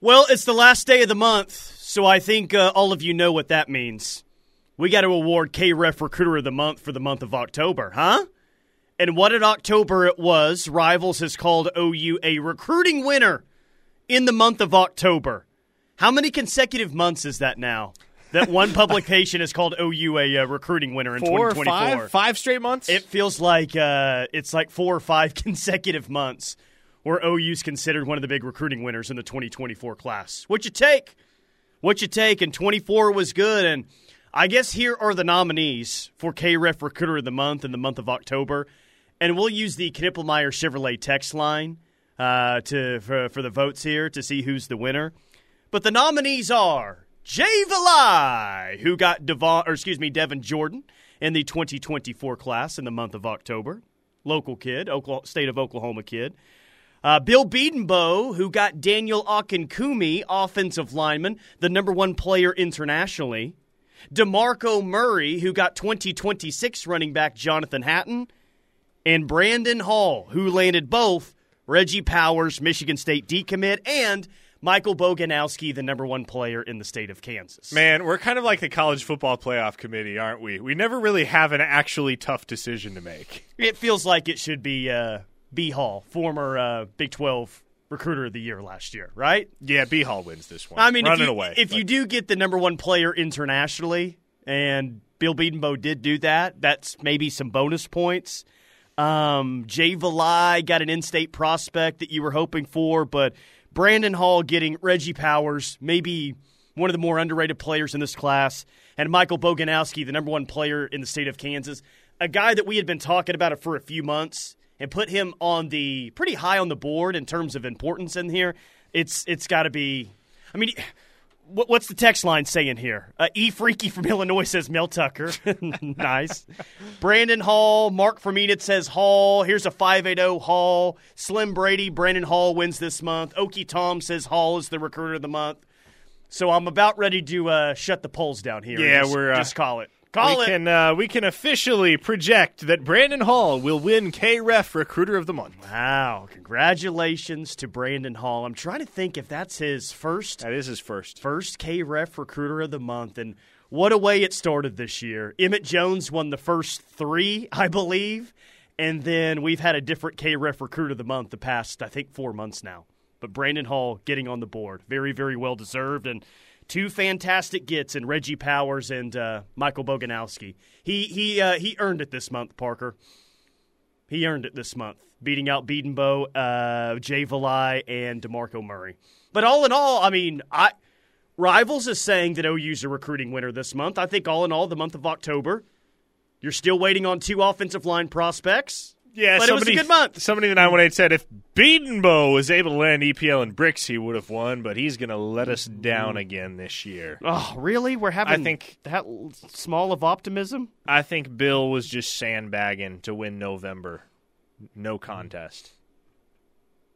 Well, it's the last day of the month, so I think uh, all of you know what that means. We got to award KREF Recruiter of the Month for the month of October, huh? And what in October it was, Rivals has called OU a recruiting winner in the month of October. How many consecutive months is that now? That one publication has called OU a uh, recruiting winner in Four or 2024. five, five straight months. It feels like uh, it's like four or five consecutive months where OU's considered one of the big recruiting winners in the 2024 class. What you take? What you take? And 24 was good. And I guess here are the nominees for KREF Recruiter of the Month in the month of October. And we'll use the Knippelmeyer Chevrolet text line uh, to for, for the votes here to see who's the winner. But the nominees are Jay Valai, who got Devon, or excuse me, Devin Jordan in the 2024 class in the month of October. Local kid, Oklahoma, state of Oklahoma kid. Uh, Bill Bedenbaugh, who got Daniel Akinkunmi, offensive lineman, the number one player internationally. DeMarco Murray, who got 2026 running back Jonathan Hatton. And Brandon Hall, who landed both Reggie Powers, Michigan State decommit, and Michael Boganowski, the number one player in the state of Kansas. Man, we're kind of like the college football playoff committee, aren't we? We never really have an actually tough decision to make. It feels like it should be uh, B. Hall, former uh, Big 12 recruiter of the year last year, right? Yeah, B Hall wins this one. I mean, running if you, away. if you do get the number one player internationally, and Bill Bedenbaugh did do that, that's maybe some bonus points. Um, Jay Valai got an in-state prospect that you were hoping for, but Brandon Hall getting Reggie Powers, maybe one of the more underrated players in this class, and Michael Boganowski, the number one player in the state of Kansas, a guy that we had been talking about it for a few months and put him on the pretty high on the board in terms of importance in here. It's it's got to be. I mean. What, what's the text line saying here? Uh, e Freaky from Illinois says Mel Tucker. nice. Brandon Hall. Mark from Enid says Hall. Here's a 580 Hall. Slim Brady. Brandon Hall wins this month. Okie Tom says Hall is the recruiter of the month. So I'm about ready to uh, shut the polls down here. Yeah, Just- we're, uh, just call it. Call we it. can uh, we can officially project that Brandon Hall will win KREF Recruiter of the Month. Wow! Congratulations to Brandon Hall. I'm trying to think if that's his first That is his first. first KREF Recruiter of the Month, and what a way it started this year. Emmett Jones won the first three, I believe, and then we've had a different KREF Recruiter of the Month the past, I think, four months now. But Brandon Hall getting on the board, very, very well deserved, and two fantastic gets in Reggie Powers and uh, Michael Boganowski. He he uh, he earned it this month, Parker. He earned it this month, beating out Bedenbaugh, uh, Jay Valai, and DeMarco Murray. But all in all, I mean, I Rivals is saying that OU's a recruiting winner this month. I think all in all, the month of October, you're still waiting on two offensive line prospects. Yeah, but it was a somebody, good month. Somebody in the 918 said if Bedenbaugh was able to land EPL and Brix, he would have won, but he's going to let us down mm-hmm. again this year. Oh, really? We're having I think- that small of optimism. I think Bill was just sandbagging to win November. No contest.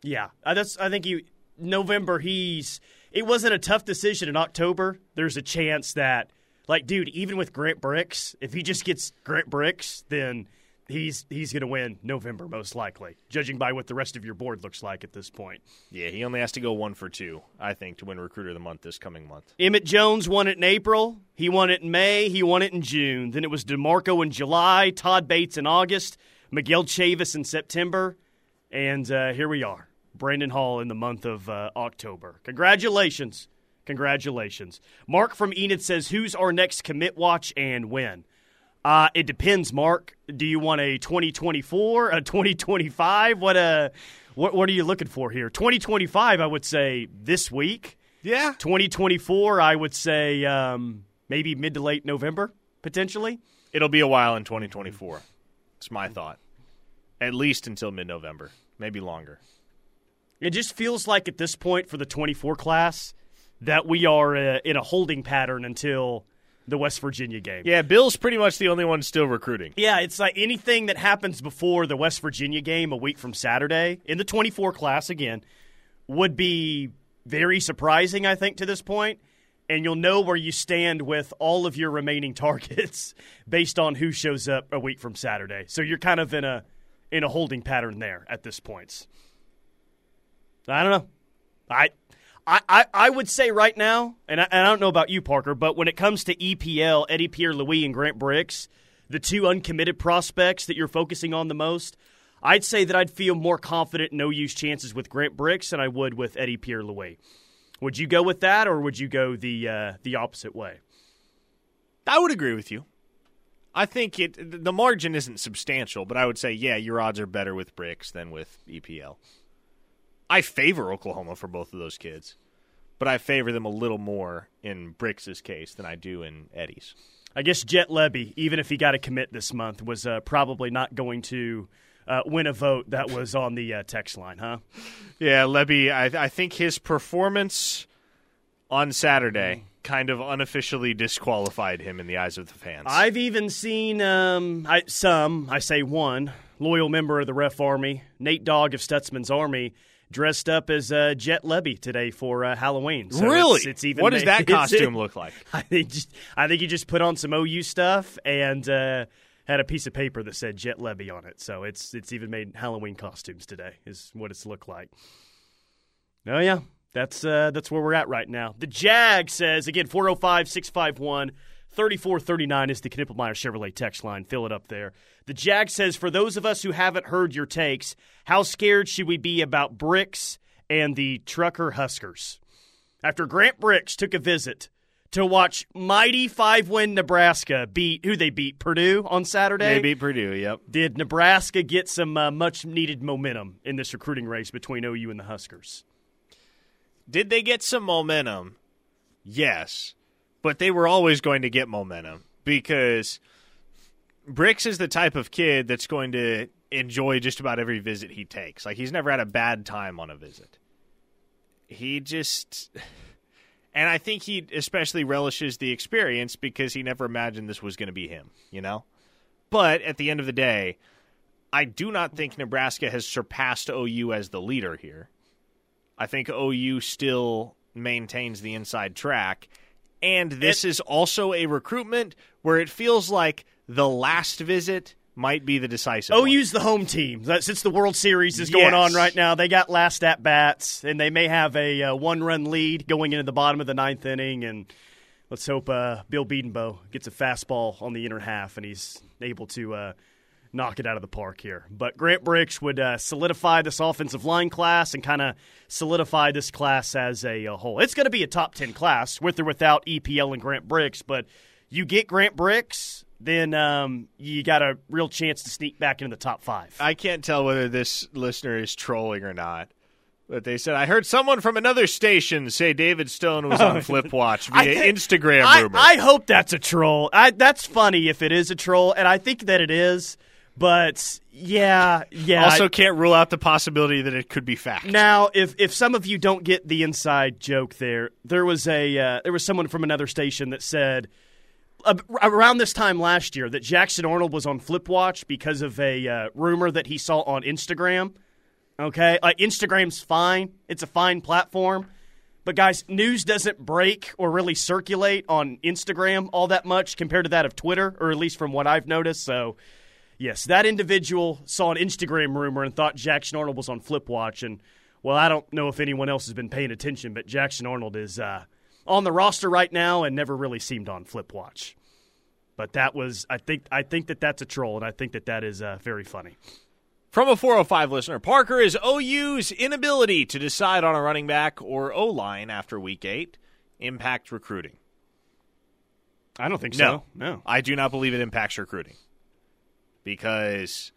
Yeah, I that's I think you November. He's it wasn't a tough decision in October. There's a chance that like, dude, even with Grant Brix, if he just gets Grant Brix, then he's he's gonna win November most likely, judging by what the rest of your board looks like at this point. Yeah, he only has to go one for two, I think, to win Recruiter of the Month this coming month. Emmett Jones won it in April. He won it in May. He won it in June. Then it was DeMarco in July, Todd Bates in August, Miguel Chavis in September, and uh, here we are. Brandon Hall in the month of uh, October. Congratulations. Congratulations. Mark from Enid says, Who's our next commit watch and when? Uh, it depends, Mark. Do you want a 2024, a 2025? What, uh, what, what are you looking for here? 2025, I would say this week. Yeah. 2024, I would say um, maybe mid to late November, potentially. It'll be a while in 2024. It's my thought. At least until mid November, maybe longer. It just feels like at this point for the 24 class that we are uh, in a holding pattern until the West Virginia game. Yeah, Bill's pretty much the only one still recruiting. Yeah, it's like anything that happens before the West Virginia game a week from Saturday in the 24 class again would be very surprising, I think, to this point. And you'll know where you stand with all of your remaining targets based on who shows up a week from Saturday. So you're kind of in a in a holding pattern there at this point. I don't know. I I, I, I would say right now, and I, and I don't know about you, Parker, but when it comes to EPL, Eddie Pierre Louis and Grant Brix, the two uncommitted prospects that you're focusing on the most, I'd say that I'd feel more confident no use chances with Grant Brix than I would with Eddie Pierre Louis. Would you go with that, or would you go the uh, the opposite way? I would agree with you. I think it the margin isn't substantial, but I would say yeah, your odds are better with Brix than with EPL. I favor Oklahoma for both of those kids, but I favor them a little more in Brix's case than I do in Eddie's. I guess Jeff Lebby, even if he got a commit this month, was uh, probably not going to uh, win a vote that was on the uh, text line, huh? Yeah, Lebby, I, I think his performance on Saturday kind of unofficially disqualified him in the eyes of the fans. I've even seen um, I, some, I say one, loyal member of the Ref Army, Nate Dogg of Stutzman's Army, dressed up as uh, Jeff Lebby today for uh, Halloween. So really? It's, it's even what does that costume look like? I think just, I think he just put on some OU stuff and uh, had a piece of paper that said Jeff Lebby on it. So it's it's even made Halloween costumes today. Is what it's looked like. Oh yeah, that's uh, that's where we're at right now. The Jag says again 405-651 3439 is the Knippelmeyer Chevrolet text line. Fill it up there. The Jag says for those of us who haven't heard your takes, how scared should we be about Brix and the Trucker Huskers? After Grant Brix took a visit to watch mighty five win Nebraska beat who they beat Purdue on Saturday. Maybe Purdue, yep. Did Nebraska get some uh, much needed momentum in this recruiting race between OU and the Huskers? Did they get some momentum? Yes. But they were always going to get momentum because Brix is the type of kid that's going to enjoy just about every visit he takes. Like he's never had a bad time on a visit. He just and I think he especially relishes the experience because he never imagined this was going to be him, you know? But at the end of the day, I do not think Nebraska has surpassed OU as the leader here. I think OU still maintains the inside track. And this is also a recruitment where it feels like the last visit might be the decisive. one. OU's the home team. Since the World Series is going Yes. on right now, they got last at bats, and they may have a uh, one run lead going into the bottom of the ninth inning. And let's hope uh, Bill Bedenbaugh gets a fastball on the inner half and he's able to uh, knock it out of the park here. But Grant Brix would uh, solidify this offensive line class and kind of solidify this class as a, uh whole. It's going to be a top 10 class with or without EPL and Grant Brix, but you get Grant Brix, then um, you got a real chance to sneak back into the top five. I can't tell whether this listener is trolling or not. But they said I heard someone from another station say David Stone was on Flip Watch via I think- Instagram I, rumor. I hope that's a troll. I, that's funny if it is a troll, and I think that it is. But yeah, yeah. also can't rule out the possibility that it could be fact. Now, if if some of you don't get the inside joke there, there was a uh, there was someone from another station that said uh, around this time last year that Jackson Arnold was on Flip Watch because of a uh, rumor that he saw on Instagram. Okay, Instagram's fine; it's a fine platform. But guys, news doesn't break or really circulate on Instagram all that much compared to that of Twitter, or at least from what I've noticed. So, yes, that individual saw an Instagram rumor and thought Jackson Arnold was on Flip Watch. And, well, I don't know if anyone else has been paying attention, but Jackson Arnold is uh, on the roster right now and never really seemed on Flip Watch. But that was, I think, I think that that's a troll, and I think that that is uh, very funny. From a 405 listener, Parker is OU's inability to decide on a running back or O line after week eight impact recruiting. I don't think No, so. No. I do not believe it impacts recruiting because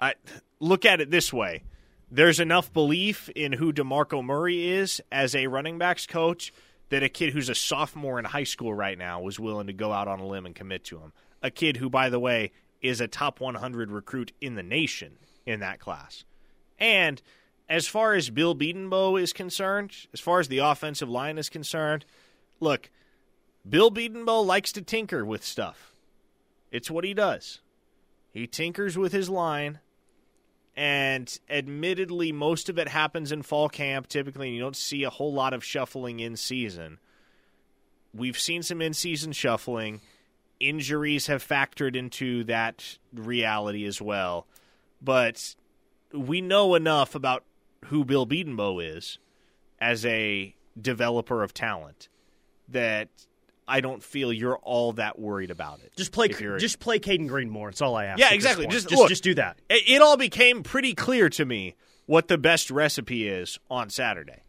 I look at it this way: there's enough belief in who Demarco Murray is as a running backs coach that a kid who's a sophomore in high school right now was willing to go out on a limb and commit to him. A kid who, by the way, is a top 100 recruit in the nation in that class. And as far as Bill Bedenbaugh is concerned, as far as the offensive line is concerned, look, Bill Bedenbaugh likes to tinker with stuff. It's what he does. He tinkers with his line, and admittedly, most of it happens in fall camp typically, and you don't see a whole lot of shuffling in season. We've seen some in season shuffling. Injuries have factored into that reality as well. But we know enough about who Bill Bedenbaugh is as a developer of talent that I don't feel you're all that worried about it. Just play, just play Caden Green more. That's all I ask. Yeah, exactly. Just just, look. just do that. it, it all became pretty clear to me what the best recipe is on Saturday.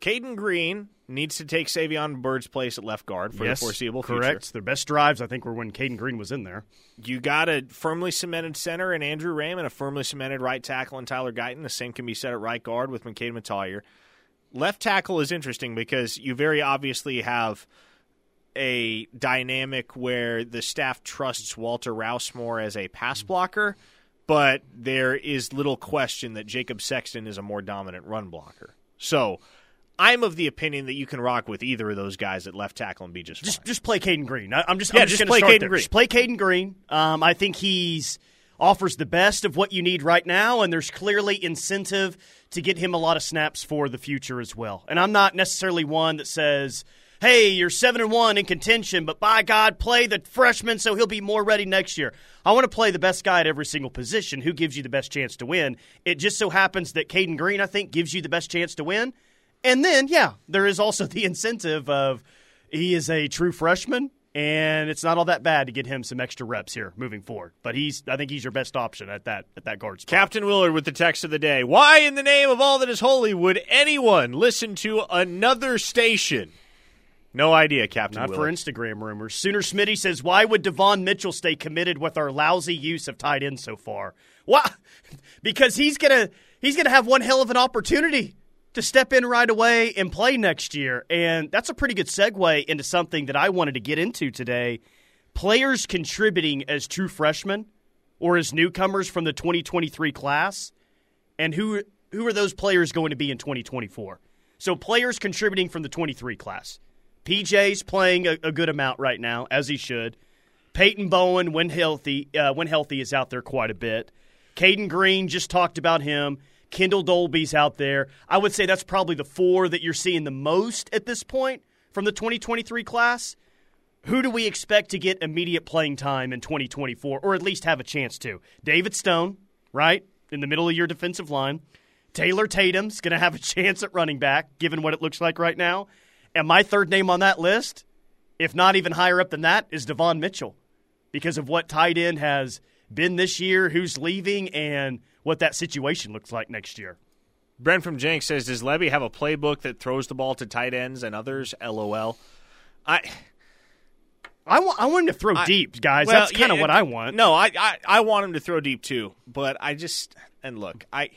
Caden Green needs to take Savion Byrd's place at left guard for yes, the foreseeable correct. future. Their best drives, I think, were when Caden Green was in there. You got a firmly cemented center in Andrew Raymond, a firmly cemented right tackle in Tyler Guyton. The same can be said at right guard with McKade Mettauer. Left tackle is interesting because you very obviously have a dynamic where the staff trusts Walter Rouse more as a pass blocker, but there is little question that Jacob Sexton is a more dominant run blocker. So I'm of the opinion that you can rock with either of those guys at left tackle and be just fine. Just just play Caden Green. I, I'm just Yeah, I'm just, just play Caden. Green. Just play Caden Green. Um, I think he's offers the best of what you need right now, and there's clearly incentive to get him a lot of snaps for the future as well. And I'm not necessarily one that says, "Hey, you're seven and one in contention, but by God, play the freshman so he'll be more ready next year." I want to play the best guy at every single position. Who gives you the best chance to win? It just so happens that Caden Green, I think, gives you the best chance to win. And then, yeah, there is also the incentive of he is a true freshman, and it's not all that bad to get him some extra reps here moving forward. But he's, I think, he's your best option at that at that guard spot. Captain Willard with the text of the day. Why in the name of all that is holy would anyone listen to another station? No idea, Captain Not Willard. for Instagram rumors. Sooner Smitty says, "Why would Devon Mitchell stay committed with our lousy use of tight end so far? Why? Because he's gonna he's gonna have one hell of an opportunity to step in right away and play next year, and that's a pretty good segue into something that I wanted to get into today: players contributing as true freshmen or as newcomers from the 2023 class, and who who are those players going to be in 2024? So players contributing from the 23 class. PJ's playing a, a good amount right now, as he should. Peyton Bowen, when healthy, uh, when healthy, is out there quite a bit. Caden Green just talked about him. Kendel Dolby's out there. I would say that's probably the four that you're seeing the most at this point from the 2023 class. Who do we expect to get immediate playing time in 2024, or at least have a chance to? David Stone, right in the middle of your defensive line. Taylor Tatum's going to have a chance at running back, given what it looks like right now. And my third name on that list, if not even higher up than that, is Devon Mitchell because of what tight end has been this year, who's leaving, and what that situation looks like next year. Brent from Jenks says, "Does Lebby have a playbook that throws the ball to tight ends and others?" LOL. I I want, I want him to throw I- deep, guys. Well, That's kind of yeah, what I want. No, I, I I want him to throw deep too, but I just and look, I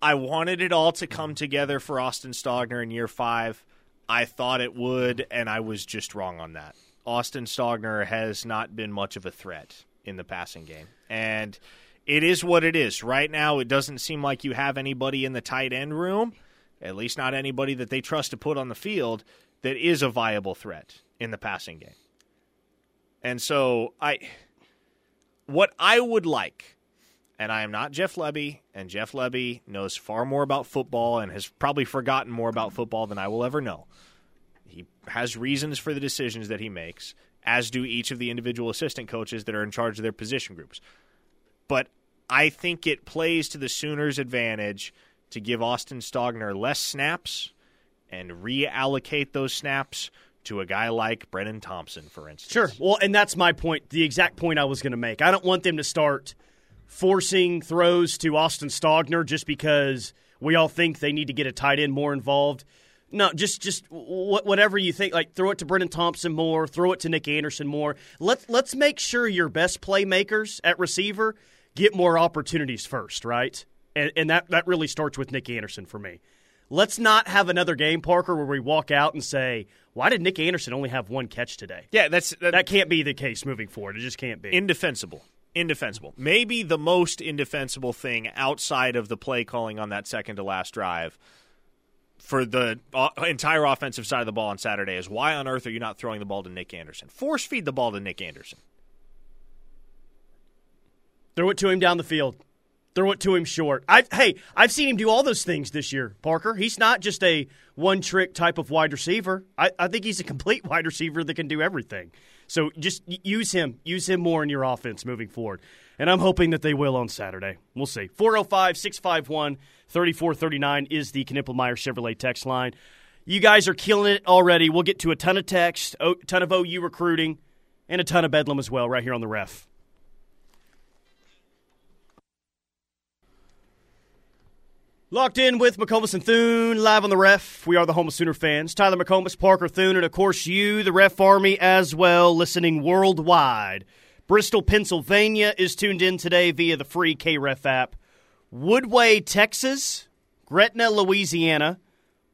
I wanted it all to come together for Austin Stogner in year five. I thought it would, and I was just wrong on that. Austin Stogner has not been much of a threat in the passing game, and it is what it is. Right now, it doesn't seem like you have anybody in the tight end room, at least not anybody that they trust to put on the field that is a viable threat in the passing game. And so I what I would like, and I am not Jeff Lebby, and Jeff Lebby knows far more about football and has probably forgotten more about football than I will ever know. He has reasons for the decisions that he makes, as do each of the individual assistant coaches that are in charge of their position groups. But I think it plays to the Sooners' advantage to give Austin Stogner less snaps and reallocate those snaps to a guy like Brenen Thompson, for instance. Sure. Well, and that's my point, the exact point I was going to make. I don't want them to start forcing throws to Austin Stogner just because we all think they need to get a tight end more involved. No, just just wh- whatever you think. Like throw it to Brendan Thompson more, throw it to Nic Anderson more. Let's let's make sure your best playmakers at receiver get more opportunities first, right? And, and that that really starts with Nic Anderson for me. Let's not have another game, Parker, where we walk out and say, "Why did Nic Anderson only have one catch today?" Yeah, that's that, That can't be the case moving forward. It just can't be. indefensible. Indefensible. Maybe the most indefensible thing outside of the play calling on that second to last drive for the uh, entire offensive side of the ball on Saturday is why on earth are you not throwing the ball to Nic Anderson? Force feed the ball to Nic Anderson. Throw it to him down the field. Throw it to him short. I've, hey, I've seen him do all those things this year, Parker. He's not just a one trick type of wide receiver. I, I think he's a complete wide receiver that can do everything. So just use him. Use him more in your offense moving forward. And I'm hoping that they will on Saturday. We'll see. 405 651 3439 is the Knippelmeyer Chevrolet text line. You guys are killing it already. We'll get to a ton of text, a ton of OU recruiting, and a ton of bedlam as well right here on the ref. Locked in with McComas and Thune, live on the ref. We are the home of Sooner fans. Tyler McComas, Parker Thune, and of course you, the ref army, as well, listening worldwide. Bristol, Pennsylvania is tuned in today via the free KREF app. Woodway, Texas, Gretna, Louisiana,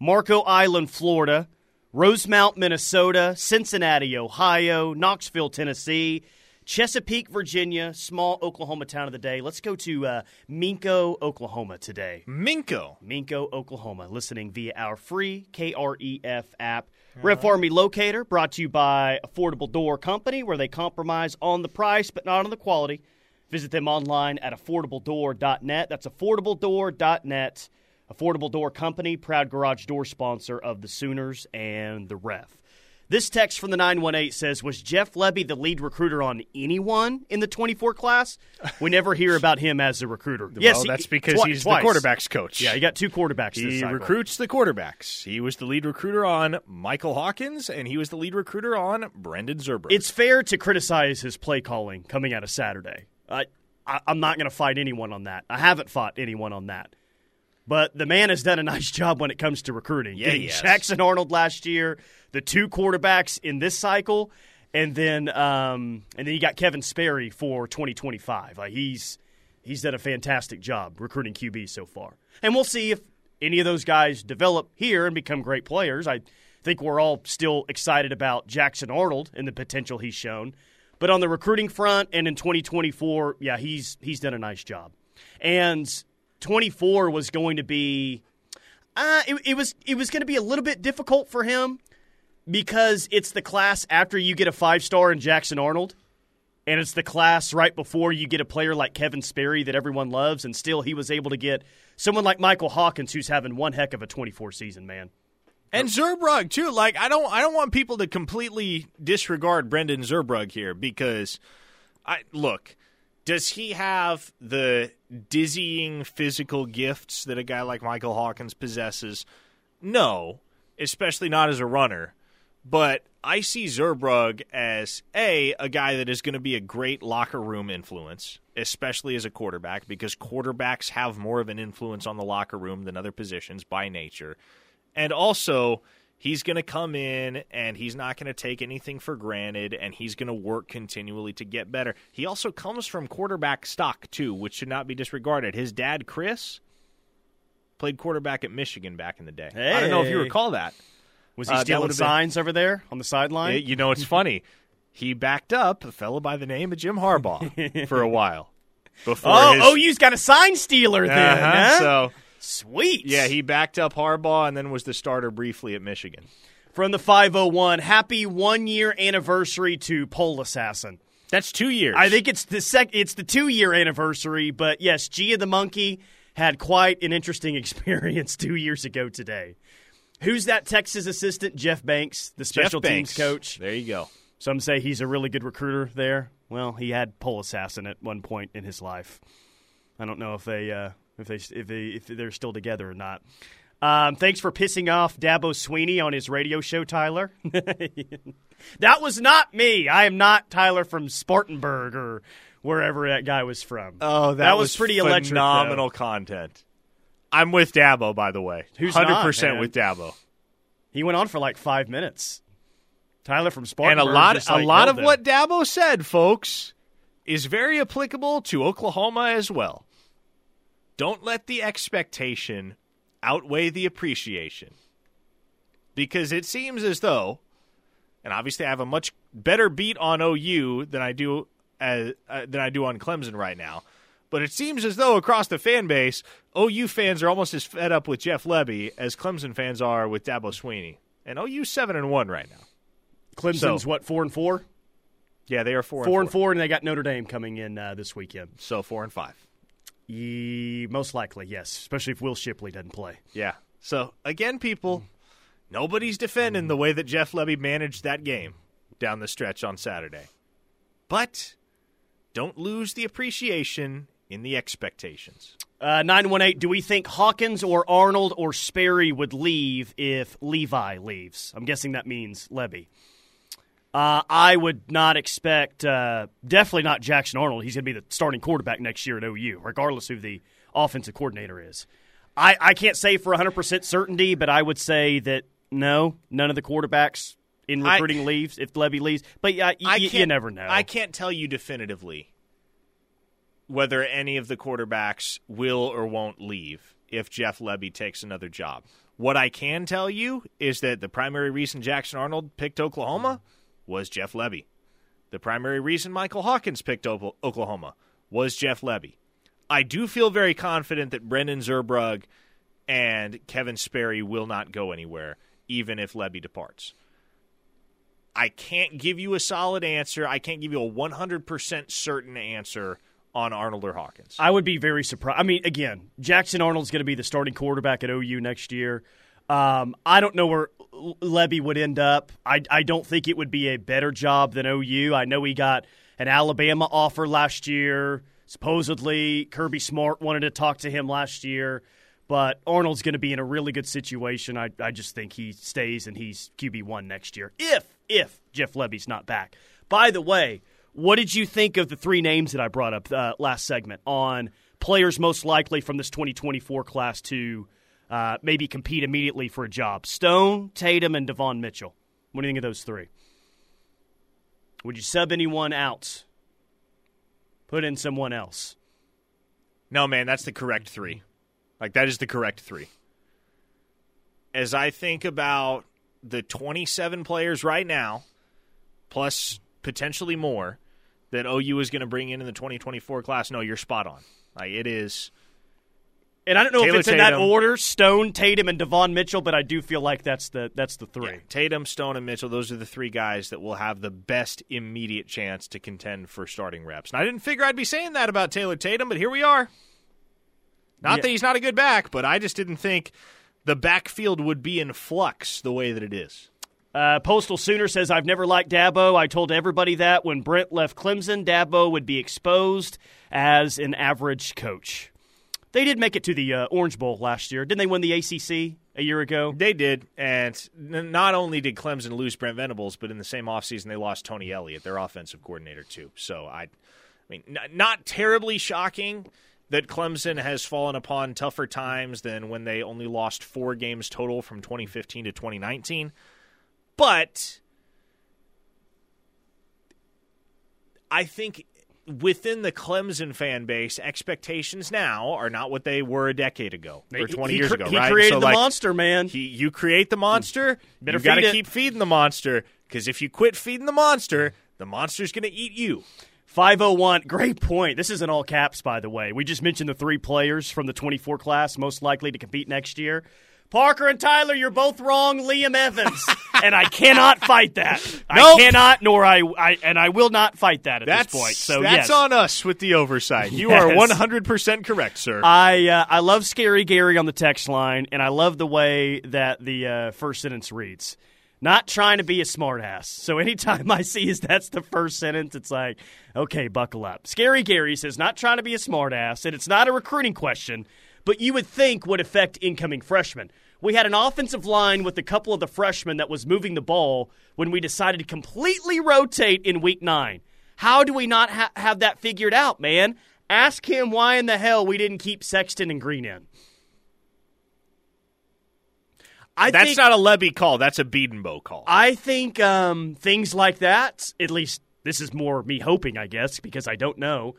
Marco Island, Florida, Rosemount, Minnesota, Cincinnati, Ohio, Knoxville, Tennessee, Chesapeake, Virginia, small Oklahoma town of the day. Let's go to uh, Minco, Oklahoma today. Minco. Minco, Oklahoma, listening via our free KREF app. Ref Army Locator, brought to you by Affordable Door Company, where they compromise on the price but not on the quality. Visit them online at affordabledoor.net. That's affordabledoor.net. Affordable Door Company, proud garage door sponsor of the Sooners and the Ref. This text from the 918 says Was Jeff Lebby the lead recruiter on anyone in the 24 class? We never hear about him as a recruiter. yes, well, he- that's because twi- he's twice. the quarterbacks coach. Yeah, he got two quarterbacks this He recruits the quarterbacks. He was the lead recruiter on Michael Hawkins, and he was the lead recruiter on Brendan Zurbrugg. It's fair to criticize his play calling coming out of Saturday. I, I, I'm not going to fight anyone on that. I haven't fought anyone on that. But the man has done a nice job when it comes to recruiting. Yeah, Getting he. Jackson Arnold last year, the two quarterbacks in this cycle, and then um, and then you got Kevin Sperry for 2025. Like he's he's done a fantastic job recruiting QB so far, and we'll see if any of those guys develop here and become great players. I think we're all still excited about Jackson Arnold and the potential he's shown, but on the recruiting front and in 2024, yeah, he's he's done a nice job, and 24 was going to be. Uh, it, it was it was going to be a little bit difficult for him because it's the class after you get a five star in Jackson Arnold, and it's the class right before you get a player like Kevin Sperry that everyone loves, and still he was able to get someone like Michael Hawkins who's having one heck of a 24 season, man. And Zurbrugg too. Like I don't I don't want people to completely disregard Brendan Zurbrugg here because I look, does he have the dizzying physical gifts that a guy like Michael Hawkins possesses? No, especially not as a runner. But I see Zurbrugg as a a guy that is going to be a great locker room influence, especially as a quarterback, because quarterbacks have more of an influence on the locker room than other positions by nature. And also, he's going to come in and he's not going to take anything for granted and he's going to work continually to get better. He also comes from quarterback stock, too, which should not be disregarded. His dad, Chris, played quarterback at Michigan back in the day. I don't know if you recall that. Was he Uh, stealing would've been- signs over there on the sideline? It- you know, it's funny. He backed up a fellow by the name of Jim Harbaugh for a while. Before oh, his, oh, you've got a sign stealer then. Uh-huh. huh? So Sweet. yeah, he backed up Harbaugh and then was the starter briefly at Michigan. from the 501. Happy one year anniversary to Pole Assassin. That's two years. I think it's the sec- it's the two year anniversary, but yes, Gia the monkey had quite an interesting experience two years ago today. Who's that Texas assistant? Jeff Banks, the special Jeff teams Banks. coach. There you go. Some say he's a really good recruiter there. Well, he had pole assassin at one point in his life. I don't know if they uh, if they if they if they're still together or not. Um, thanks for pissing off Dabo Swinney on his radio show, Tyler. that was not me. I am not Tyler from Spartanburg or wherever that guy was from. Oh, that, was, pretty electric. though. phenomenal content. I'm with Dabo, by the way. Who's hundred not, percent man? with Dabo? He went on for like five minutes. Tyler from Spartanburg. And a lot, a lot of what Dabo said, folks, is very applicable to Oklahoma as well. Don't let the expectation outweigh the appreciation, because it seems as though, and obviously I have a much better beat on OU than I do uh, uh, than I do on Clemson right now. But it seems as though across the fan base, OU fans are almost as fed up with Jeff Lebby as Clemson fans are with Dabo Swinney. And OU seven and one right now. Clemson's So- what four and four, Yeah, they are four, four and four, and they got Notre Dame coming in uh, this weekend. So four and five. Ye, most likely, yes. Especially if Will Shipley doesn't play. Yeah. So again, people, nobody's defending the way that Jeff Lebby managed that game down the stretch on Saturday. But don't lose the appreciation in the expectations. Uh, 918, do we think Hawkins or Arnold or Sperry would leave if Levi leaves? I'm guessing that means Lebby. Uh, I would not expect, uh, definitely not Jackson Arnold. He's going to be the starting quarterback next year at OU, regardless who the offensive coordinator is. I, I can't say for 100% certainty, but I would say that no, none of the quarterbacks in recruiting I, leaves if Lebby leaves. But yeah, y- y- you never know. I can't tell you definitively whether any of the quarterbacks will or won't leave if Jeff Lebby takes another job. What I can tell you is that the primary reason Jackson Arnold picked Oklahoma was Jeff Lebby. The primary reason Michael Hawkins picked Oklahoma was Jeff Lebby. I do feel very confident that Brendan Zurbrugg and Kevin Sperry will not go anywhere, even if Lebby departs. I can't give you a solid answer. I can't give you a 100% certain answer on Arnold or Hawkins. I would be very surprised. I mean, again, Jackson Arnold's going to be the starting quarterback at OU next year. Um, I don't know where Lebby would end up. I, I don't think it would be a better job than OU. I know he got an Alabama offer last year. Supposedly, Kirby Smart wanted to talk to him last year, but Arnold's going to be in a really good situation. I, I just think he stays and he's QB one next year if if Jeff Lebby's not back. By the way, what did you think of the three names that I brought up uh, last segment on players most likely from this 2024 class to uh, maybe compete immediately for a job? Stone, Tatum, and Devon Mitchell. What do you think of those three? Would you sub anyone out? Put in someone else. No, man, that's the correct three. Like, that is the correct three. As I think about the 27 players right now, plus potentially more, that OU is going to bring in in the 2024 class, no, you're spot on. Like it is. And I don't know Taylor if it's Tatum, in that order: Stone, Tatum, and Devon Mitchell. But I do feel like that's the that's the three. Yeah, Tatum, Stone, and Mitchell. Those are the three guys that will have the best immediate chance to contend for starting reps. And I didn't figure I'd be saying that about Taylor Tatum, but here we are. Not yeah. that he's not a good back, but I just didn't think the backfield would be in flux the way that it is. Uh, Postal Sooner says, I've never liked Dabo. I told everybody that when Brent left Clemson, Dabo would be exposed as an average coach. They did make it to the uh, Orange Bowl last year. Didn't they win the ACC a year ago? They did. And not only did Clemson lose Brent Venables, but in the same offseason, they lost Tony Elliott, their offensive coordinator, too. So I, I mean, not terribly shocking that Clemson has fallen upon tougher times than when they only lost four games total from 2015 to 2019. But I think within the Clemson fan base, expectations now are not what they were a decade ago or 20 he, years ago, he right? created so the like, monster, man. He, you create the monster, Better you got to keep feeding the monster because if you quit feeding the monster, the monster's going to eat you. 501, great point. This isn't all caps, by the way. We just mentioned the three players from the 24 class most likely to compete next year. Parker and Tyler, you're both wrong. Liam Evans, and I cannot fight that. Nope. I cannot, nor I, I, and I will not fight that at that's, this point. So that's yes. on us with the oversight. You yes. are 100 percent correct, sir. I uh, I love Scary Gary on the text line, and I love the way that the uh, first sentence reads. Not trying to be a smartass. So anytime I see is that's the first sentence, it's like, okay, buckle up. Scary Gary says, not trying to be a smartass, and it's not a recruiting question but you would think would affect incoming freshmen. We had an offensive line with a couple of the freshmen that was moving the ball when we decided to completely rotate in week nine. How do we not ha- have that figured out, man? Ask him why in the hell we didn't keep Sexton and Green in. I That's think, not a Lebby call. That's a Bedenbaugh call. I think um, things like that, at least this is more me hoping, I guess, because I don't know.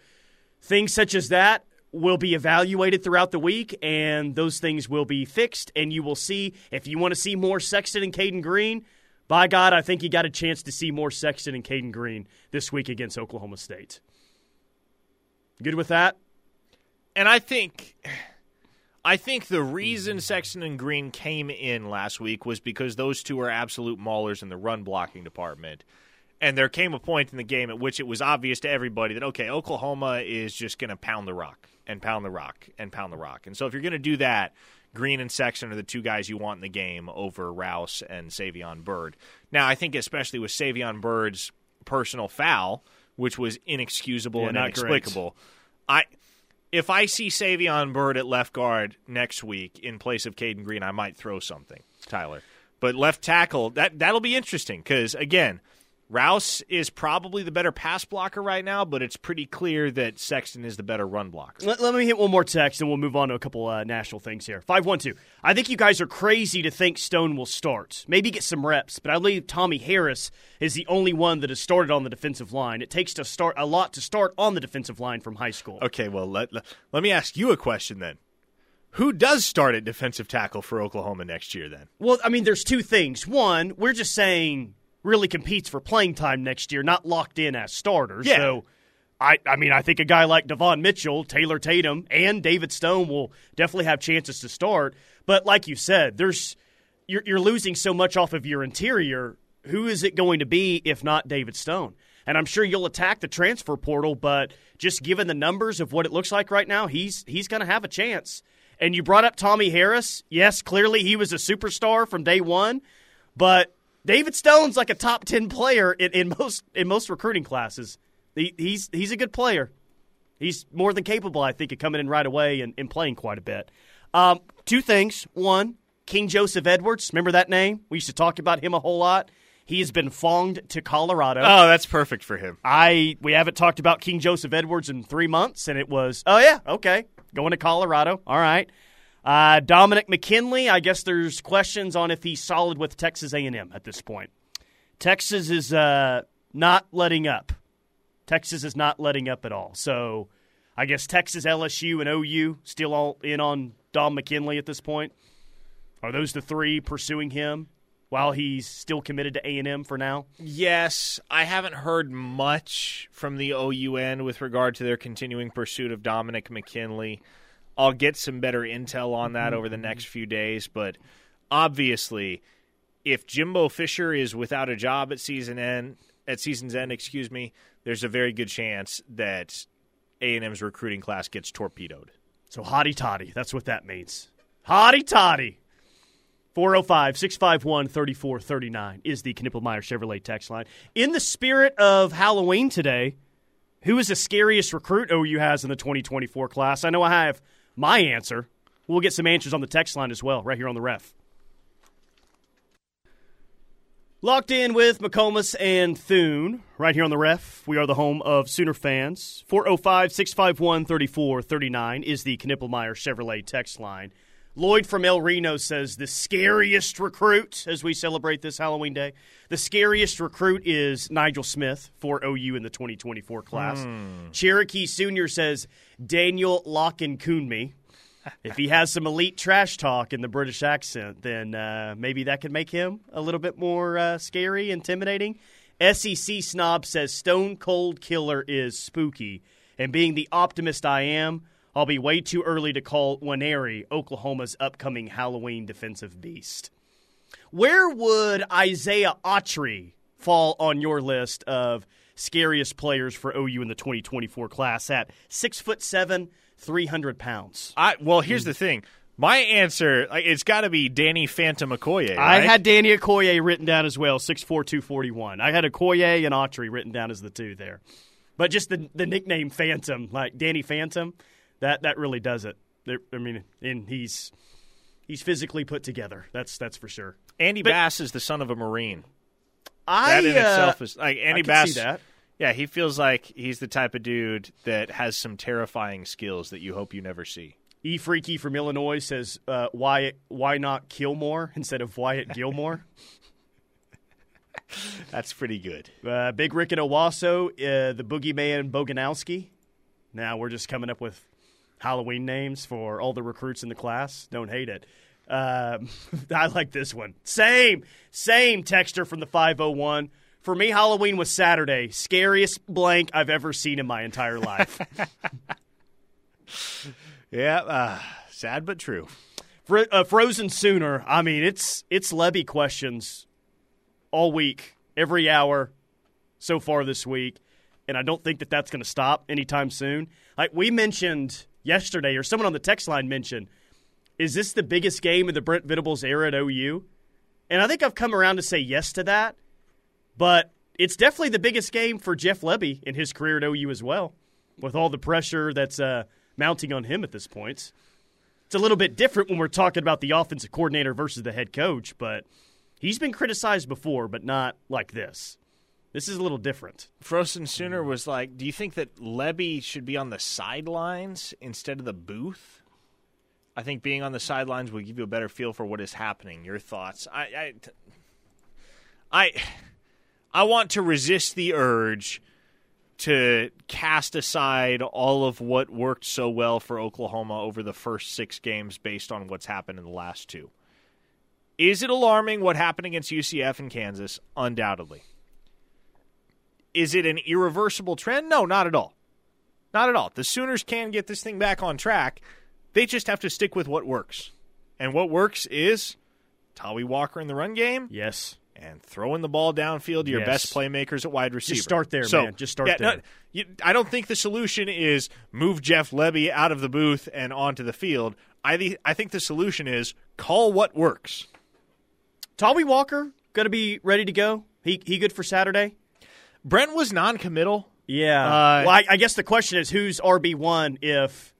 Things such as that will be evaluated throughout the week, and those things will be fixed. And you will see if you want to see more Sexton and Caden Green. By God, I think you got a chance to see more Sexton and Caden Green this week against Oklahoma State. Good with that? And I think I think the reason Sexton and Green came in last week was because those two are absolute maulers in the run blocking department. And there came a point in the game at which it was obvious to everybody that okay, Oklahoma is just going to pound the rock and pound the rock and pound the rock. And so if you're going to do that, Green and Sexton are the two guys you want in the game over Rouse and Savion Byrd. Now, I think especially with Savion Byrd's personal foul, which was inexcusable yeah, and inexplicable, I if I see Savion Byrd at left guard next week in place of Caden Green, I might throw something, Tyler. But left tackle, that that'll be interesting because again, Rouse is probably the better pass blocker right now, but it's pretty clear that Sexton is the better run blocker. Let, let me hit one more text, and we'll move on to a couple uh, national things here. Five one two. I think you guys are crazy to think Stone will start. Maybe get some reps, but I believe Tommy Harris is the only one that has started on the defensive line. It takes to start a lot to start on the defensive line from high school. Okay, well let let, let me ask you a question then. Who does start at defensive tackle for Oklahoma next year then? Well, I mean, there's two things. One, we're just saying really competes for playing time next year, not locked in as starters. Yeah. So I, I mean, I think a guy like Devon Mitchell, Taylor Tatum, and David Stone will definitely have chances to start. But like you said, there's you're, you're losing so much off of your interior. Who is it going to be if not David Stone? And I'm sure you'll attack the transfer portal, but just given the numbers of what it looks like right now, he's he's going to have a chance. And you brought up Tommy Harris. Yes, clearly he was a superstar from day one, but David Stone's like a top ten player in, in most in most recruiting classes. He, he's he's a good player. He's more than capable, I think, of coming in right away and, and playing quite a bit. Um, two things. One, King Joseph Edwards. Remember that name? We used to talk about him a whole lot. He has been fonged to Colorado. Oh, that's perfect for him. I we haven't talked about King Joseph Edwards in three months, and it was oh yeah okay going to Colorado. All right. Uh, Dominic McKinley. I guess there's questions on if he's solid with Texas A&M at this point. Texas is uh, not letting up. Texas is not letting up at all. So I guess Texas, LSU, and OU still all in on Dom McKinley at this point. Are those the three pursuing him while he's still committed to A&M for now? Yes, I haven't heard much from the OUN with regard to their continuing pursuit of Dominic McKinley. I'll get some better intel on that over the next few days, but obviously, if Jimbo Fisher is without a job at season end, at season's end, excuse me, there's a very good chance that A&M's recruiting class gets torpedoed. So hotty toddy, that's what that means. Hotty toddy. 405 651 3439 is the Knippelmeyer Chevrolet text line. In the spirit of Halloween today, who is the scariest recruit OU has in the 2024 class? I know I have my answer. We'll get some answers on the text line as well, right here on the ref. Locked in with McComas and Thune, right here on the ref. We are the home of Sooner fans. 405 651 3439 is the Knippelmeyer Chevrolet text line. Lloyd from El Reno says the scariest recruit as we celebrate this Halloween day. The scariest recruit is Nigel Smith for OU in the 2024 class. Cherokee Senior says Daniel Locken Coonme. If he has some elite trash talk in the British accent, then uh, maybe that could make him a little bit more uh, scary, intimidating. SEC Snob says Stone Cold Killer is spooky. And being the optimist I am, I'll be way too early to call Waneri Oklahoma's upcoming Halloween defensive beast. Where would Isaiah Autry fall on your list of scariest players for OU in the 2024 class at six foot seven, 300 pounds? I well, here's the thing. My answer, it's got to be Danny Phantom Okoye. I had Danny Okoye written down as well, 6'4", 241. I had Okoye and Autry written down as the two there. But just the the nickname Phantom, like Danny Phantom, that that really does it. I mean, and he's he's physically put together. That's that's for sure. Andy But- Bass is the son of a Marine. I That in uh, itself is like I Andy Bass. see that. Yeah, he feels like he's the type of dude that has some terrifying skills that you hope you never see. E Freaky from Illinois says, uh, "Why why not Killmore instead of Wyatt Gilmore?" That's pretty good. uh, Big Rick and Owasso, uh, the Boogeyman Boganowski. Now we're just coming up with Halloween names for all the recruits in the class. Don't hate it. Um, I like this one. Same, same texture from the 501. For me, Halloween was Saturday. Scariest blank I've ever seen in my entire life. Yeah, uh, sad but true. Fro- uh, Frozen Sooner. I mean, it's it's Lebby questions all week, every hour so far this week, and I don't think that that's going to stop anytime soon. Like we mentioned yesterday, or someone on the text line mentioned, is this the biggest game of the Brent Venables era at OU? And I think I've come around to say yes to that, but it's definitely the biggest game for Jeff Lebby in his career at OU as well, with all the pressure that's uh, mounting on him at this point. It's a little bit different when we're talking about the offensive coordinator versus the head coach, but he's been criticized before, but not like this. This is a little different. Frozen Sooner mm. was like, "Do you think that Lebby should be on the sidelines instead of the booth?" I think being on the sidelines will give you a better feel for what is happening. Your thoughts? I, I, I, I want to resist the urge to cast aside all of what worked so well for Oklahoma over the first six games based on what's happened in the last two. Is it alarming what happened against UCF and Kansas? Undoubtedly. Is it an irreversible trend? No, not at all. Not at all. The Sooners can get this thing back on track. They just have to stick with what works. And what works is Tawee Walker in the run game. Yes. And throwing the ball downfield to your Yes. best playmakers at wide receiver. Just start there, So, man. Just start yeah, there. no, you, I don't think the solution is move Jeff Lebby out of the booth and onto the field. I, I think the solution is call what works. Tawee Walker going to be ready to go. He he good for Saturday. Brent was non-committal. Yeah. Uh, well, I, I guess the question is who's RB one if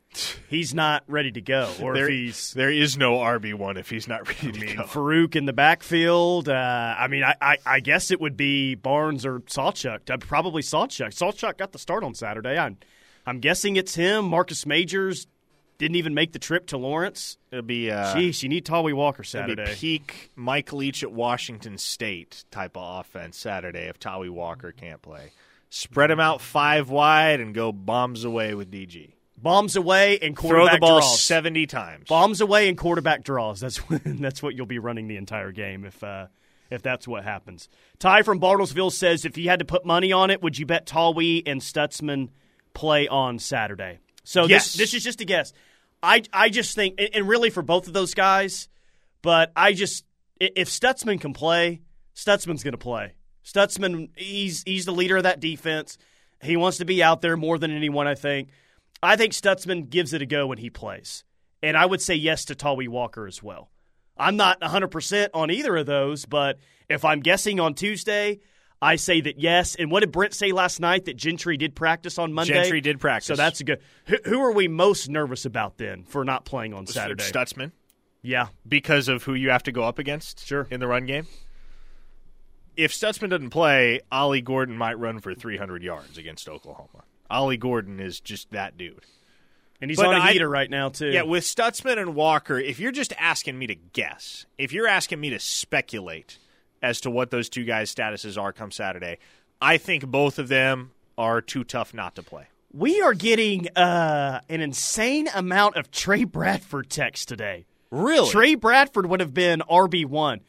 he's not ready to go, or There, if he's there is no RB one if he's not ready to mean, go. Farooq in the backfield. Uh, I mean, I, I, I guess it would be Barnes or Sawchuk. Uh, probably Sawchuk. Sawchuk got the start on Saturday. I'm, I'm guessing it's him. Marcus Majors didn't even make the trip to Lawrence. It'll be uh, Jeez, you need Tawee Walker it'll be Saturday. peak Mike Leach at Washington State type of offense Saturday if Tawee Walker can't play. Spread him out five wide and go bombs away with DG. Bombs away and Throw quarterback the ball draws. seventy times. Bombs away and quarterback draws. That's what, that's what you'll be running the entire game if uh, if that's what happens. Ty from Bartlesville says if you had to put money on it, would you bet Tawee and Stutzman play on Saturday? So Yes. this this is just a guess. I I just think and, really for both of those guys, but I just if Stutzman can play, Stutzman's going to play. Stutzman he's he's the leader of that defense. He wants to be out there more than anyone, I think. I think Stutzman gives it a go when he plays. And I would say yes to Tawee Walker as well. I'm not 100% on either of those, but if I'm guessing on Tuesday, I say that yes. And what did Brent say last night? That Gentry did practice on Monday? Gentry did practice. So that's a good. Who, who are we most nervous about then for not playing on Saturday? Stutzman yeah. because of who you have to go up against Sure. in the run game. If Stutzman doesn't play, Ollie Gordon might run for 300 yards against Oklahoma. Ollie Gordon is just that dude. And he's But on a I- heater right now, too. Yeah, with Stutzman and Walker, if you're just asking me to guess, if you're asking me to speculate as to what those two guys' statuses are come Saturday, I think both of them are too tough not to play. we are getting uh, an insane amount of Trey Bradford text today. Really? Trey Bradford would have been RB one.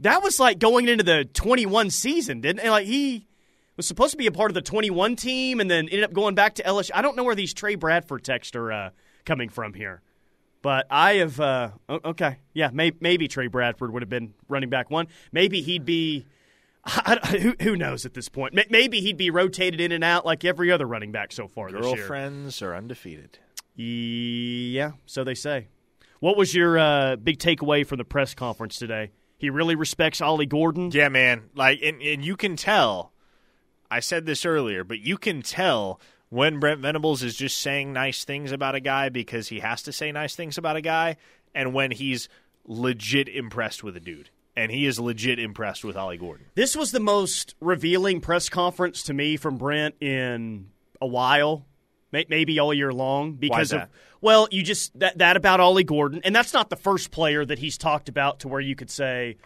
That was like going into the twenty one season, didn't it? Like he was supposed to be a part of the twenty one team, and then ended up going back to LSU. I don't know where these Trey Bradford texts are uh, coming from here, but I have. Uh, okay, yeah, may, maybe Trey Bradford would have been running back one. Maybe he'd be. I, I- who, who knows at this point? Maybe he'd be rotated in and out like every other running back so far this year. Girlfriends are undefeated. Yeah, so they say. What was your uh, big takeaway from the press conference today? He really respects Ollie Gordon. Yeah, man. Like, and, and you can tell. I said this earlier, but you can tell when Brent Venables is just saying nice things about a guy because he has to say nice things about a guy, and when he's legit impressed with a dude, and he is legit impressed with Ollie Gordon. This was the most revealing press conference to me from Brent in a while, maybe all year long. Because of well, you just that that about Ollie Gordon, and that's not the first player that he's talked about to where you could say,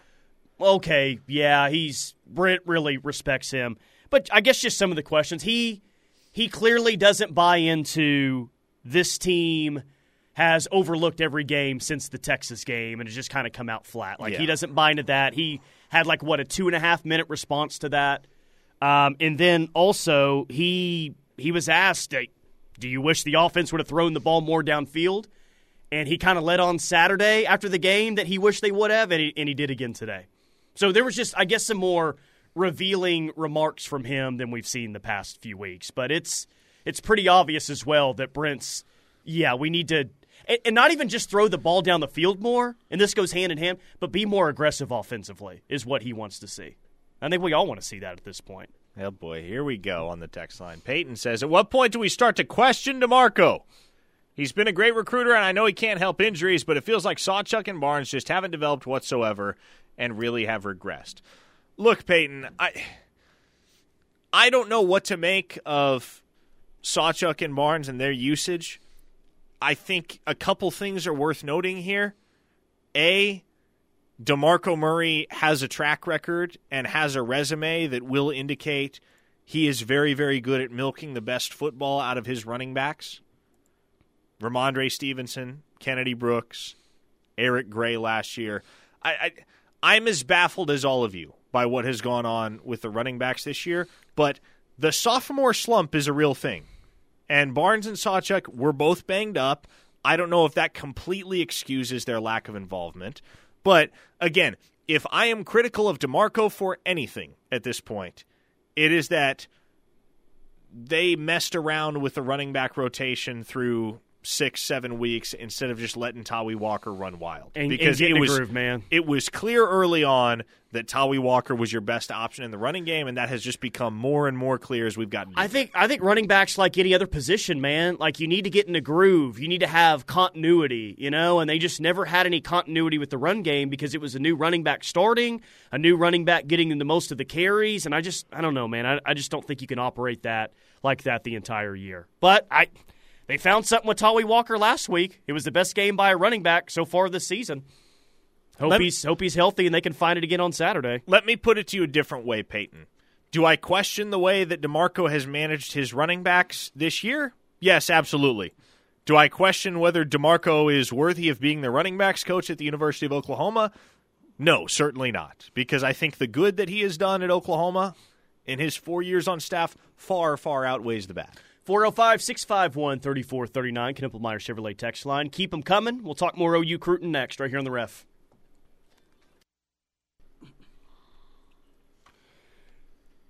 okay, yeah, he's Brent really respects him. But I guess just some of the questions he he clearly doesn't buy into this team has overlooked every game since the Texas game and has just kind of come out flat. Like he doesn't buy into that. He had like what a two and a half minute response to that, um, and then also he he was asked, "Do you wish the offense would have thrown the ball more downfield?" And he kind of led on Saturday after the game that he wished they would have, and he, and he did again today. So there was just, I guess, some more revealing remarks from him than we've seen the past few weeks. But it's it's pretty obvious as well that Brent's, yeah, we need to, and, and not even just throw the ball down the field more, and this goes hand in hand, but be more aggressive offensively is what he wants to see. I think we all want to see that at this point. Oh boy, here we go on the text line. Peyton says, "At what point do we start to question DeMarco? He's been a great recruiter, and I know he can't help injuries, but it feels like Sawchuk and Barnes just haven't developed whatsoever and really have regressed. Look, Peyton, I I don't know what to make of Sawchuk and Barnes and their usage. I think a couple things are worth noting here. A, DeMarco Murray has a track record and has a resume that will indicate he is very, very good at milking the best football out of his running backs. Rhamondre Stevenson, Kennedy Brooks, Eric Gray last year. I, I I'm as baffled as all of you by what has gone on with the running backs this year, but the sophomore slump is a real thing. And Barnes and Sawchuk were both banged up. I don't know if that completely excuses their lack of involvement. But again, if I am critical of DeMarco for anything at this point, it is that they messed around with the running back rotation through six, seven weeks instead of just letting Tawee Walker run wild. And, because and it was groove, man. it was clear early on that Tawee Walker was your best option in the running game, and that has just become more and more clear as we've gotten. I think I think running backs like any other position, man. Like you need to get in a groove. You need to have continuity, you know. And they just never had any continuity with the run game because it was a new running back starting, a new running back getting in the most of the carries, and I just I don't know, man. I, I just don't think you can operate that like that the entire year. But I they found something with Tawee Walker last week. It was the best game by a running back so far this season. Hope Let- he's hope he's healthy and they can find it again on Saturday. Let me put it to you a different way, Peyton. Do I question the way that DeMarco has managed his running backs this year? Yes, absolutely. Do I question whether DeMarco is worthy of being the running backs coach at the University of Oklahoma? No, certainly not. Because I think the good that he has done at Oklahoma in his four years on staff far, far outweighs the bad. 405 651 3439, Knippelmier Chevrolet text line. Keep them coming. We'll talk more OU Cruton next, right here on the ref.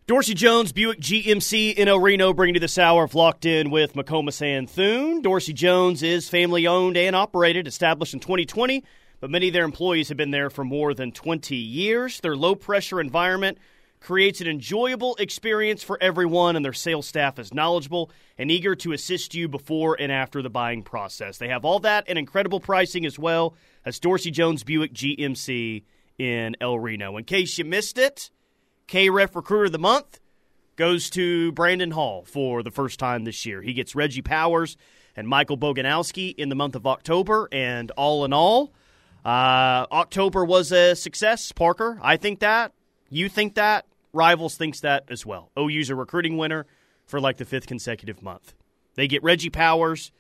Dorsey Jones, Buick GMC in El Reno, bringing you this hour of Locked In with McComas and Thune. Dorsey Jones is family owned and operated, established in 2020, but many of their employees have been there for more than 20 years. Their low pressure environment creates an enjoyable experience for everyone, and their sales staff is knowledgeable and eager to assist you before and after the buying process. They have all that and incredible pricing as well as Dorsey Jones Buick GMC in El Reno. In case you missed it, KREF Recruiter of the Month goes to Brandon Hall for the first time this year. He gets Reggie Powers and Michael Boganowski in the month of October, and all in all, uh, October was a success, Parker. I think that. You think that. Rivals thinks that as well. OU's a recruiting winner for like the fifth consecutive month. They get Reggie Powers,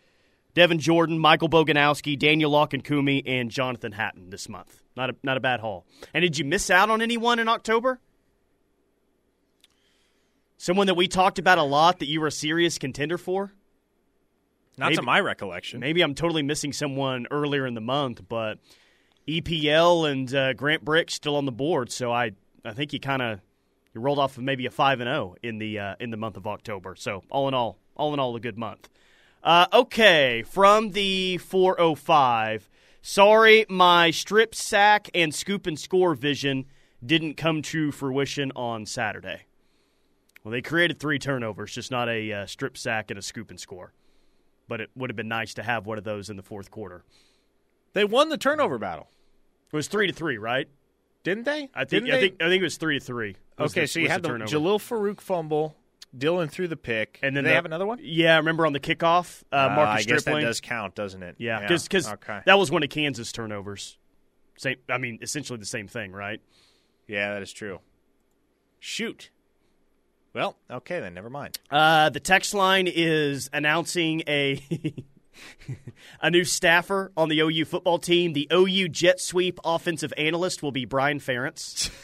Devin Jordan, Michael Boganowski, Daniel Akinkunmi, and Kumi, and Jonathan Hatton this month. Not a, not a bad haul. And did you miss out on anyone in October? Someone that we talked about a lot that you were a serious contender for? Not Maybe- to my recollection. Maybe I'm totally missing someone earlier in the month, but EPL and uh, Grant Brix still on the board, so I I think you kind of you rolled off of maybe a five and zero in the uh, in the month of October. So all in all, all in all, a good month. Uh, okay, from the 405. Sorry, my strip sack and scoop and score vision didn't come to fruition on Saturday. Well, they created three turnovers, just not a uh, strip sack and a scoop and score. But it would have been nice to have one of those in the fourth quarter. They won the turnover battle, It was three to three, right? Didn't they? I think Didn't I think I think it was three to three. Okay, the- so you had the, turnover. Jalil Farooq fumble, Dillon threw the pick, and then they the- have another one. Yeah, remember on the kickoff, uh, Uh, Marcus I guess Stripling. that does count, doesn't it? Yeah, because okay. that was one of Kansas turnovers. Same, I mean, essentially the same thing, right? yeah, that is true. Shoot. Well, okay then. Never mind. Uh, the text line is announcing a a new staffer on the OU football team. The OU jet sweep offensive analyst will be Brian Ferentz.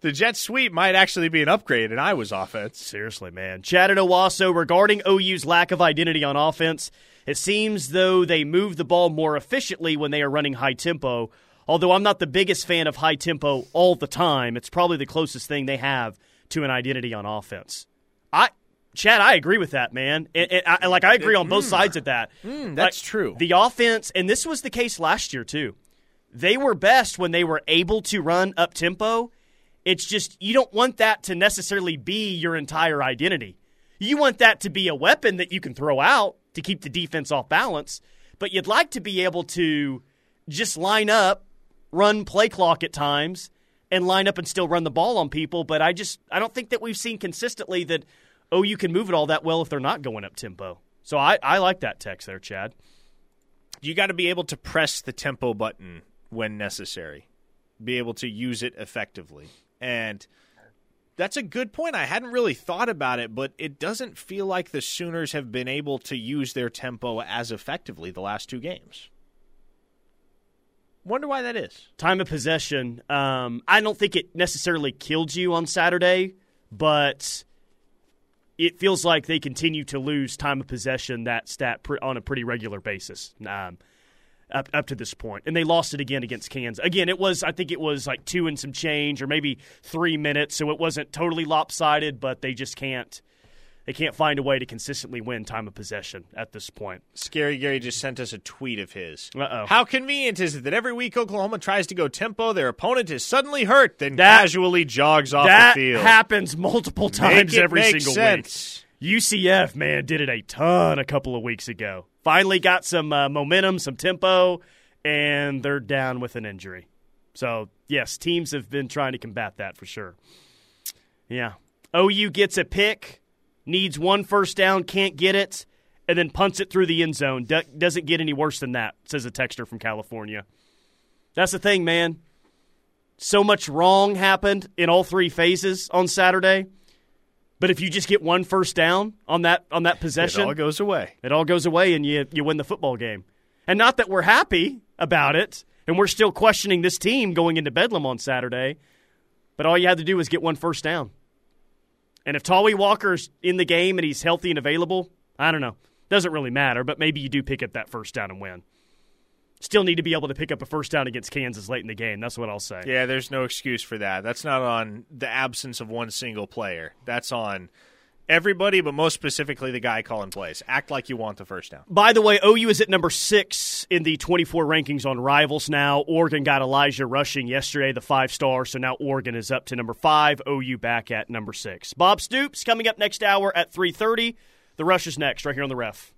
The jet sweep might actually be an upgrade in Iowa's offense. Seriously, man. Chad and Owasso, regarding OU's lack of identity on offense, it seems though they move the ball more efficiently when they are running high tempo. Although I'm not the biggest fan of high tempo all the time, it's probably the closest thing they have to an identity on offense. I, Chad, I agree with that, man. And, and I, like I agree on both mm. sides of that. Mm, that's Like, true. The offense, and this was the case last year too. They were best when they were able to run up tempo. It's just you don't want that to necessarily be your entire identity. You want that to be a weapon that you can throw out. to keep the defense off balance, but you'd like to be able to just line up, run play clock at times, and line up and still run the ball on people. But I just I don't think that we've seen consistently that oh you can move it all that well if they're not going up tempo. So I, I like that text there, Chad. You got to be able to press the tempo button when necessary, be able to use it effectively. And that's a good point. I hadn't really thought about it, but it doesn't feel like the Sooners have been able to use their tempo as effectively the last two games. Wonder why that is. Time of possession. Um, I don't think it necessarily killed you on Saturday, but it feels like they continue to lose time of possession that stat on a pretty regular basis. Um, up up to this point, and they lost it again against Kansas. Again, it was I think it was like two and some change, or maybe three minutes, so it wasn't totally lopsided, but they just can't they can't find a way to consistently win time of possession at this point. Scary Gary just sent us a tweet of his. Uh-oh. How convenient is it that every week Oklahoma tries to go tempo, their opponent is suddenly hurt, then that, casually jogs off the field? That happens multiple times make every single sense. week. UCF, man, did it a ton a couple of weeks ago. Finally got some uh, momentum, some tempo, and they're down with an injury. So, yes, teams have been trying to combat that for sure. Yeah. OU gets a pick needs one first down, can't get it, and then punts it through the end zone. Do- doesn't get any worse than that, says a texter from California. That's the thing, man. So much wrong happened in all three phases on Saturday. But if you just get one first down on that on that possession, it all goes away. It all goes away, and you you win the football game. And not that we're happy about it, and we're still questioning this team going into Bedlam on Saturday. But all you had to do was get one first down. And if Tawee Walker's in the game and he's healthy and available, I don't know. Doesn't really matter, but maybe you do pick up that first down and win. Still need to be able to pick up a first down against Kansas late in the game. That's what I'll say. Yeah, there's no excuse for that. That's not on the absence of one single player. That's on everybody, but most specifically the guy calling plays. Act like you want the first down. By the way, OU is at number six in the 24 rankings on rivals now. Oregon got Elijah Rushing yesterday, the five star, so now Oregon is up to number five. OU back at number six. Bob Stoops coming up next hour at 3:30. The rush is next, right here on the Ref.